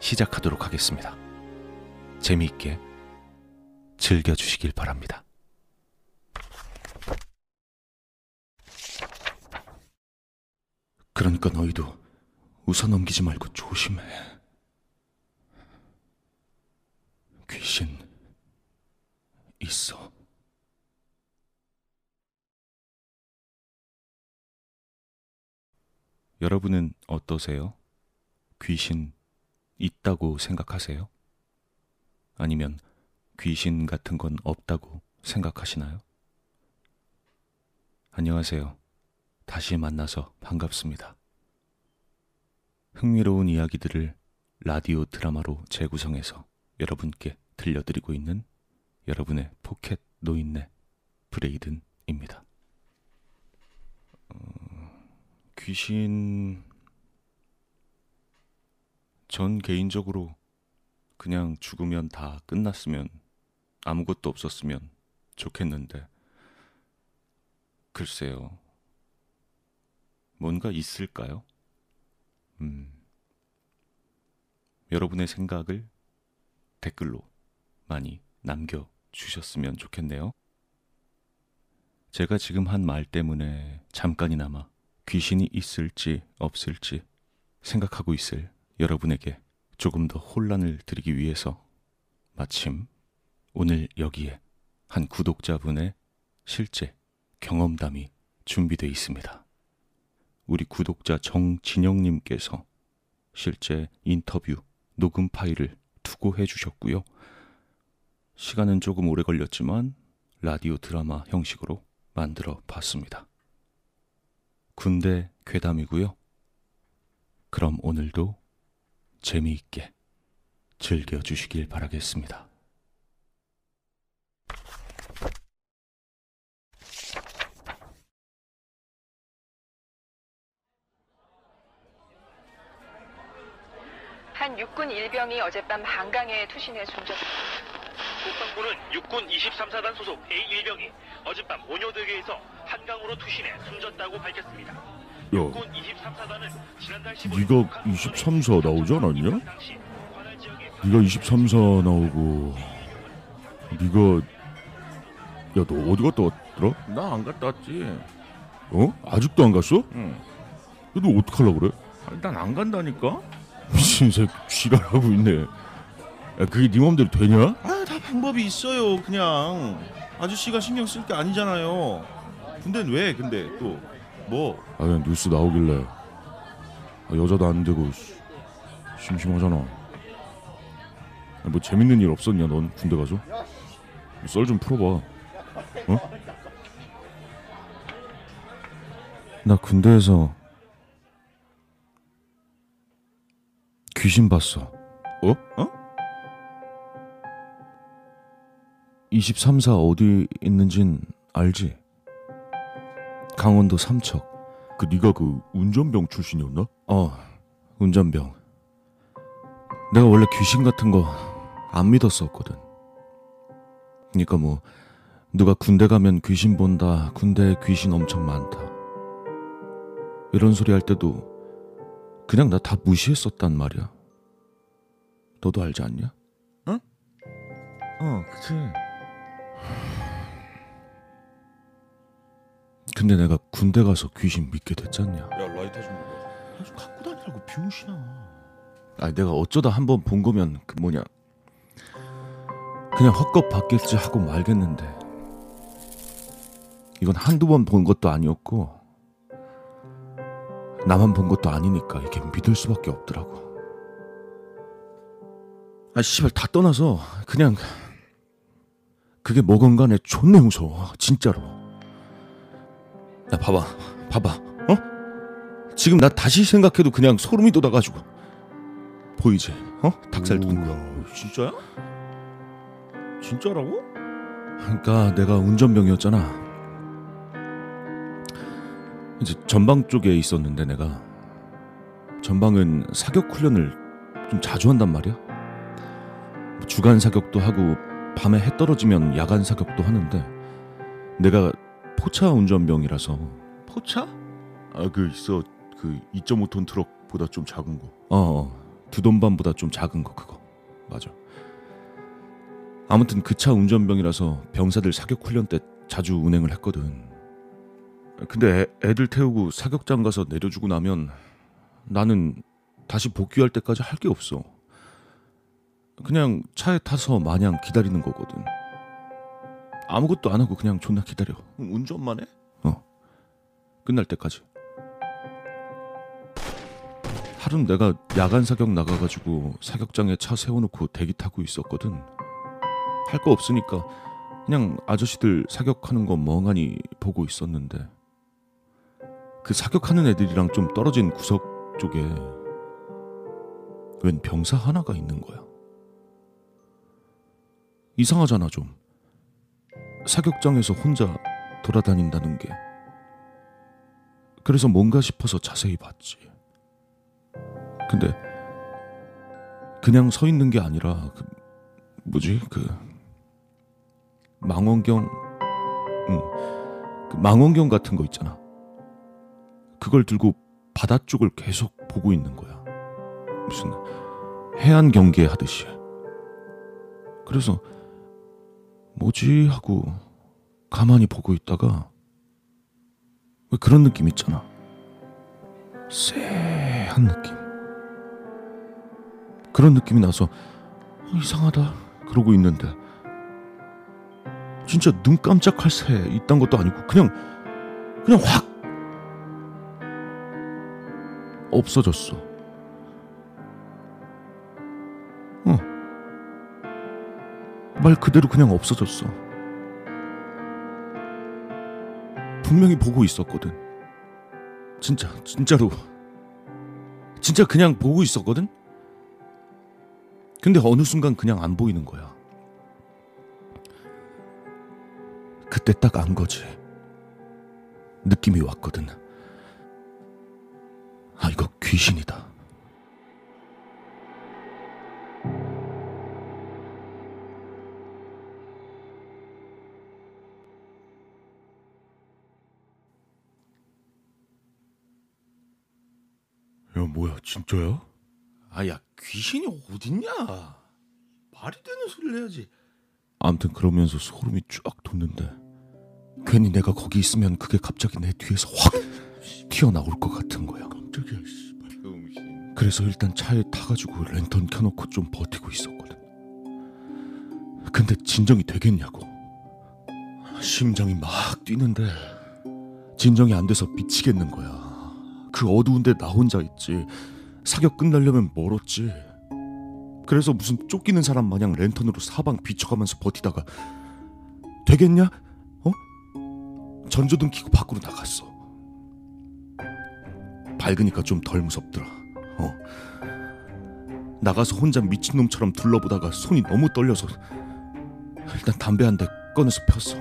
시작하도록 하겠습니다. 재미있게 즐겨주시길 바랍니다. 그러니까 너희도 우선 넘기지 말고 조심해. 귀신 있어. 여러분은 어떠세요? 귀신 있다고 생각하세요? 아니면 귀신 같은 건 없다고 생각하시나요? 안녕하세요. 다시 만나서 반갑습니다. 흥미로운 이야기들을 라디오 드라마로 재구성해서 여러분께 들려드리고 있는 여러분의 포켓 노인네 브레이든입니다. 어, 귀신 전 개인적으로 그냥 죽으면 다 끝났으면 아무것도 없었으면 좋겠는데 글쎄요. 뭔가 있을까요? 음. 여러분의 생각을 댓글로 많이 남겨 주셨으면 좋겠네요. 제가 지금 한 말 때문에 잠깐이나마 귀신이 있을지 없을지 생각하고 있을 여러분에게 조금 더 혼란을 드리기 위해서 마침 오늘 여기에 한 구독자분의 실제 경험담이 준비되어 있습니다. 우리 구독자 정진영님께서 실제 인터뷰 녹음 파일을 투고해 주셨고요. 시간은 조금 오래 걸렸지만 라디오 드라마 형식으로 만들어 봤습니다. 군대 괴담이고요. 그럼 오늘도 재미있게 즐겨주시길 바라겠습니다. 한 육군 일병이 어젯밤 한강에 투신해 숨졌습니다. 국방부는 육군 23사단 소속 A1병이 어젯밤 모녀대교에서 한강으로 투신해 숨졌다고 밝혔습니다. 야, 육군 23사단은 지난달 15일 네가 23사 나오지 않았냐? 네가 23사 나오고 네가 야 너 어디 갔다 왔더라? 나 안 갔다 왔지. 어? 아직도 안 갔어? 응. 야, 너 어떡하려 그래? 난 안 간다니까. 미친 새끼 지랄하고 있네. 야 그게 네 맘대로 되냐? 아, 다 방법이 있어요. 그냥 아저씨가 신경 쓸 게 아니잖아요. 군대는 왜? 근데 또 뭐? 아 그냥 뉴스 나오길래 아, 여자도 안 되고 씨, 심심하잖아. 아, 뭐 재밌는 일 없었냐? 넌 군대 가서? 썰 좀 풀어봐. 어? 나 군대에서 귀신 봤어. 어? 어? 23사 어디 있는진 알지? 강원도 삼척. 그 네가 그 운전병 출신이었나? 어, 운전병. 내가 원래 귀신 같은 거 안 믿었었거든. 그러니까 뭐 누가 군대 가면 귀신 본다. 군대에 귀신 엄청 많다. 이런 소리 할 때도 그냥 나 다 무시했었단 말이야. 너도 알지 않냐? 어, 그치. 근데 내가 군대 가서 귀신 믿게 됐잖냐? 야, 라이터 좀 먹어. 갖고 다니라고 병신아. 아 내가 어쩌다 한 번 본 거면 그 뭐냐 그냥 헛것 받겠지 하고 말겠는데 이건 한두 번 본 것도 아니었고 나만 본 것도 아니니까 이게 믿을 수밖에 없더라고 아 씨발 다 떠나서 그냥 그게 뭐건 간에 존내 무서워 진짜로 야 봐봐 봐봐 어? 지금 나 다시 생각해도 그냥 소름이 돋아가지고 보이지? 어? 닭살 돋는 거 야, 진짜야? 진짜라고? 그러니까 내가 운전병이었잖아 이제 전방 쪽에 있었는데 내가 전방은 사격 훈련을 좀 자주 한단 말이야 뭐 주간 사격도 하고 밤에 해 떨어지면 야간 사격도 하는데 내가 포차 운전병이라서. 포차? 아 그 있어. 그 2.5톤 트럭보다 좀 작은 거. 어, 어. 두 돈반보다 좀 작은 거 그거. 맞아. 아무튼 그 차 운전병이라서 병사들 사격 훈련 때 자주 운행을 했거든. 근데 애, 애들 태우고 사격장 가서 내려주고 나면 나는 다시 복귀할 때까지 할 게 없어. 그냥 차에 타서 마냥 기다리는 거거든 아무것도 안 하고 그냥 존나 기다려 운전만 해? 끝날 때까지. 하루는 내가 야간 사격 나가가지고 사격장에 차 세워놓고 대기 타고 있었거든. 할 거 없으니까 그냥 아저씨들 사격하는 거 멍하니 보고 있었는데 그 사격하는 애들이랑 좀 떨어진 구석 쪽에 웬 병사 하나가 있는 거야. 이상하잖아 좀. 사격장에서 혼자 돌아다닌다는 게. 그래서 뭔가 싶어서 자세히 봤지. 근데 그냥 서 있는 게 아니라 그 뭐지 그 망원경, 응, 그 망원경 같은 거 있잖아. 그걸 들고 바다 쪽을 계속 보고 있는 거야. 무슨 해안 경계 하듯이. 그래서 뭐지 하고 가만히 보고 있다가 왜 그런 느낌 있잖아. 쎄한 느낌. 그런 느낌이 나서 어, 이상하다 그러고 있는데 진짜 눈 깜짝할 새 있단 것도 아니고 그냥 그냥 확 없어졌어. 어. 말 그대로 그냥 없어졌어. 분명히 보고 있었거든. 진짜, 진짜로. 진짜 그냥 보고 있었거든? 근데 어느 순간 그냥 안 보이는 거야. 그때 딱 안 거지. 느낌이 왔거든. 아, 이거 귀신이다. 뭐야 진짜야? 아야 귀신이 어딨냐? 말이 되는 소리를 해야지. 아무튼 그러면서 소름이 쫙 돋는데 괜히 내가 거기 있으면 그게 갑자기 내 뒤에서 확 튀어나올 것 같은 거야. 깜짝이야 씨발 병신. 그래서 일단 차에 타가지고 랜턴 켜놓고 좀 버티고 있었거든. 근데 진정이 되겠냐고. 심장이 막 뛰는데 진정이 안 돼서 미치겠는 거야. 그 어두운데 나 혼자 있지. 사격 끝나려면 멀었지. 그래서 무슨 쫓기는 사람 마냥 랜턴으로 사방 비춰가면서 버티다가 되겠냐? 어? 전조등 켜고 밖으로 나갔어. 밝으니까 좀 덜 무섭더라. 어. 나가서 혼자 미친놈처럼 둘러보다가 손이 너무 떨려서 일단 담배 한 대 꺼내서 폈어.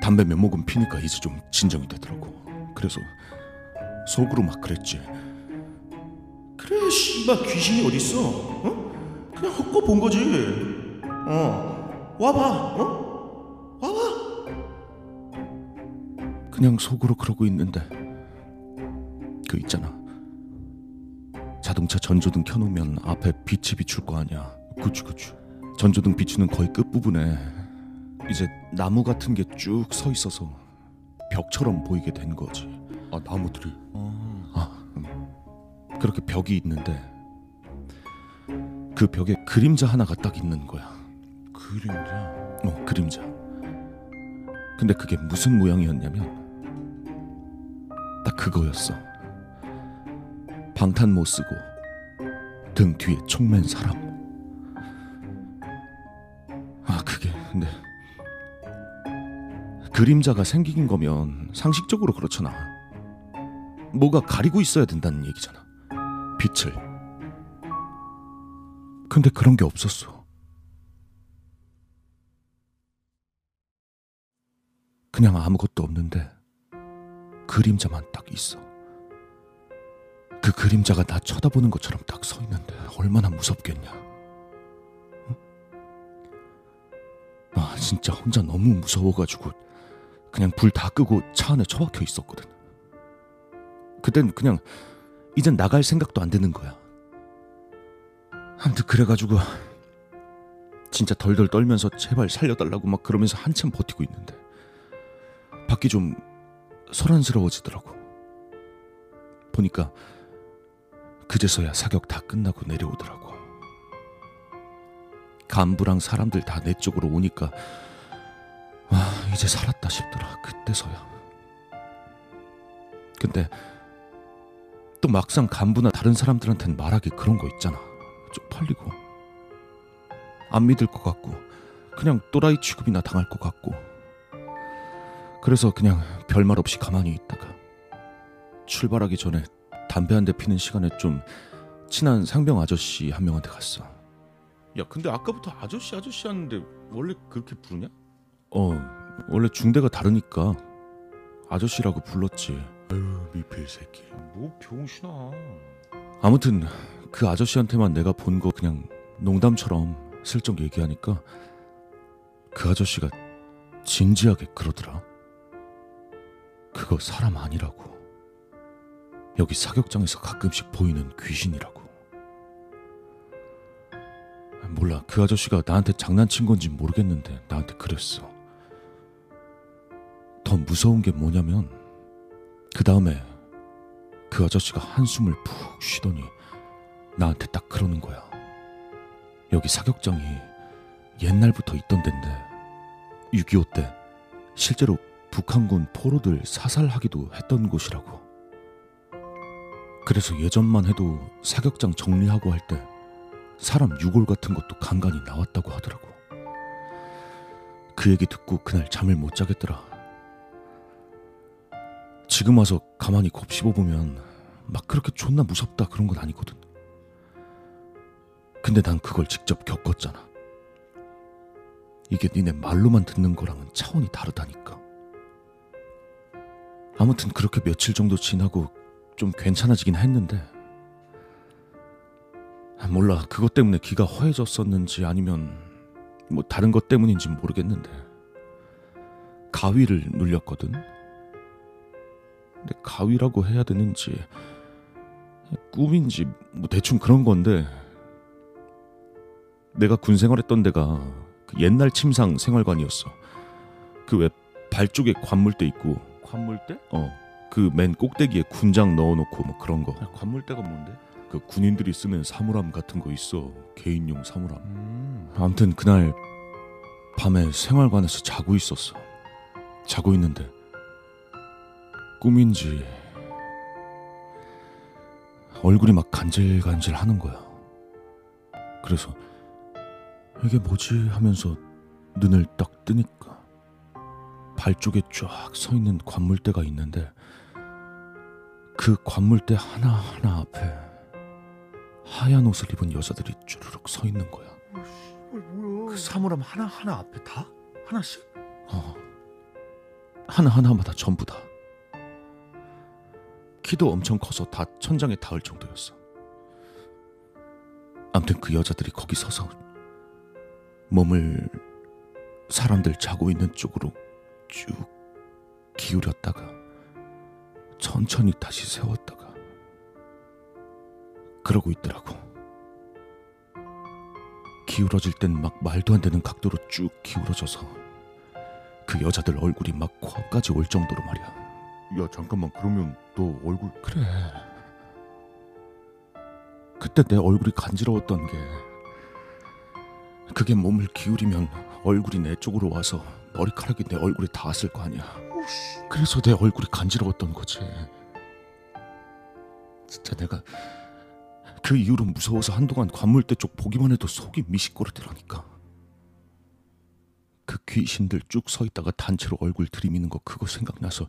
담배 몇 모금 피니까 이제 좀 진정이 되더라고. 그래서 속으로 막 그랬지. 그래 씨발 귀신이 어딨어? 어? 그냥 헛거 본 거지. 어 와봐. 어? 와봐. 그냥 속으로 그러고 있는데 그 있잖아. 자동차 전조등 켜놓으면 앞에 빛이 비출 거 아니야. 그치 그치. 전조등 비추는 거의 끝 부분에 이제 나무 같은 게 쭉 서 있어서 벽처럼 보이게 된 거지. 아 나무들이. 그래서 그렇게 벽이 있는데 그 벽에 그림자 하나가 딱 있는 거야. 그림자. 어, 그림자. 근데 그게 무슨 모양이었냐면 딱 그거였어. 방탄 못 쓰고 등 뒤에 총맨 사람. 아 그게 근데 그림자가 생긴 거면 상식적으로 그렇잖아. 뭐가 가리고 있어야 된다는 얘기잖아. 빛을. 근데 그런 게 없었어. 그냥 아무것도 없는데 그림자만 딱 있어. 그 그림자가 나 쳐다보는 것처럼 딱 서 있는데 얼마나 무섭겠냐. 응? 아 진짜 혼자 너무 무서워가지고 그냥 불 다 끄고 차 안에 처박혀 있었거든. 그땐 그냥 이젠 나갈 생각도 안 드는 거야. 아무튼 그래가지고 진짜 덜덜 떨면서 제발 살려달라고 막 그러면서 한참 버티고 있는데 밖이 좀 소란스러워지더라고. 보니까 그제서야 사격 다 끝나고 내려오더라고. 간부랑 사람들 다 내 쪽으로 오니까 와 이제 살았다 싶더라. 그때서야. 근데 또 막상 간부나 다른 사람들한테는 말하기 그런 거 있잖아. 쪽팔리고 안 믿을 것 같고 그냥 또라이 취급이나 당할 것 같고 그래서 그냥 별말 없이 가만히 있다가 출발하기 전에 담배 한 대 피는 시간에 좀 친한 상병 아저씨 한 명한테 갔어. 야 근데 아까부터 아저씨 아저씨 하는데 원래 그렇게 부르냐? 어 원래 중대가 다르니까 아저씨라고 불렀지. 아유 미필 새끼. 뭐 병신아. 아무튼 그 아저씨한테만 내가 본 거 그냥 농담처럼 슬쩍 얘기하니까 그 아저씨가 진지하게 그러더라. 그거 사람 아니라고. 여기 사격장에서 가끔씩 보이는 귀신이라고. 몰라, 그 아저씨가 나한테 장난친 건지 모르겠는데 나한테 그랬어. 더 무서운 게 뭐냐면 그 다음에 그 아저씨가 한숨을 푹 쉬더니 나한테 딱 그러는 거야. 여기 사격장이 옛날부터 있던 데인데 6.25 때 실제로 북한군 포로들 사살하기도 했던 곳이라고. 그래서 예전만 해도 사격장 정리하고 할 때 사람 유골 같은 것도 간간히 나왔다고 하더라고. 그 얘기 듣고 그날 잠을 못 자겠더라. 지금 와서 가만히 곱씹어 보면 막 그렇게 존나 무섭다 그런 건 아니거든. 근데 난 그걸 직접 겪었잖아. 이게 니네 말로만 듣는 거랑은 차원이 다르다니까. 아무튼 그렇게 며칠 정도 지나고 좀 괜찮아지긴 했는데 아, 몰라 그것 때문에 귀가 허해졌었는지 아니면 뭐 다른 것 때문인지 모르겠는데 가위를 눌렸거든. 근데 가위라고 해야 되는지 꿈인지 뭐 대충 그런 건데 내가 군 생활했던 데가 그 옛날 침상 생활관이었어. 그 왜 발 쪽에 관물대 있고 관물대? 어 그 맨 꼭대기에 군장 넣어놓고 뭐 그런 거. 야, 관물대가 뭔데? 그 군인들이 쓰는 사물함 같은 거 있어. 개인용 사물함. 음. 아무튼 그날 밤에 생활관에서 자고 있었어. 자고 있는데 꿈인지 얼굴이 막 간질간질 하는 거야. 그래서 이게 뭐지 하면서 눈을 딱 뜨니까 발 쪽에 쫙 서 있는 관물대가 있는데 그 관물대 하나하나 앞에 하얀 옷을 입은 여자들이 쭈르륵 서 있는 거야. 그 사물함 하나 하나 앞에 다 하나씩? 어. 하나하나마다 전부 다. 키도 엄청 커서 다 천장에 닿을 정도였어. 암튼 그 여자들이 거기 서서 몸을 사람들 자고 있는 쪽으로 쭉 기울였다가 천천히 다시 세웠다가 그러고 있더라고. 기울어질 땐 막 말도 안 되는 각도로 쭉 기울어져서 그 여자들 얼굴이 막 코앞까지 올 정도로 말이야. 야 잠깐만 그러면 너 얼굴 그래. 그때 내 얼굴이 간지러웠던 게 그게 몸을 기울이면 얼굴이 내 쪽으로 와서 머리카락이 내 얼굴에 닿았을 거 아니야. 그래서 내 얼굴이 간지러웠던 거지. 진짜 내가 그 이후로 무서워서 한동안 관물대 쪽 보기만 해도 속이 미식거리더라니까. 그 귀신들 쭉 서 있다가 단체로 얼굴 들이미는 거 그거 생각나서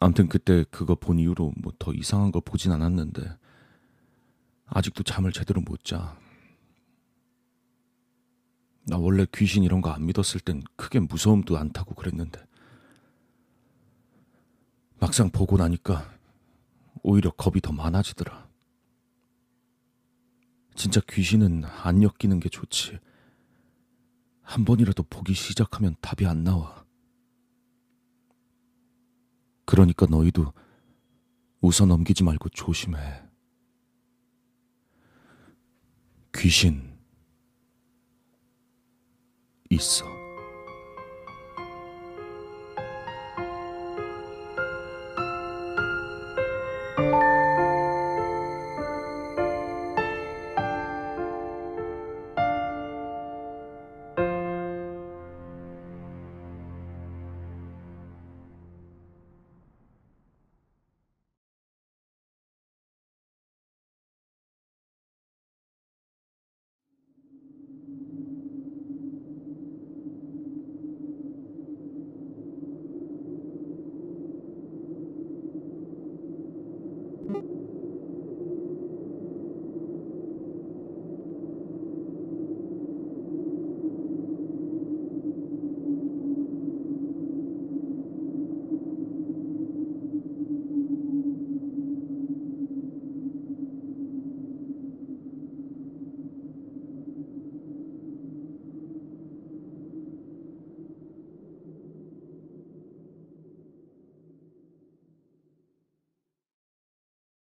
암튼 그때 그거 본 이후로 뭐 더 이상한 거 보진 않았는데 아직도 잠을 제대로 못 자. 나 원래 귀신 이런 거 안 믿었을 땐 크게 무서움도 안 타고 그랬는데 막상 보고 나니까 오히려 겁이 더 많아지더라. 진짜 귀신은 안 엮이는 게 좋지. 한 번이라도 보기 시작하면 답이 안 나와. 그러니까 너희도 웃어 넘기지 말고 조심해. 귀신 있어.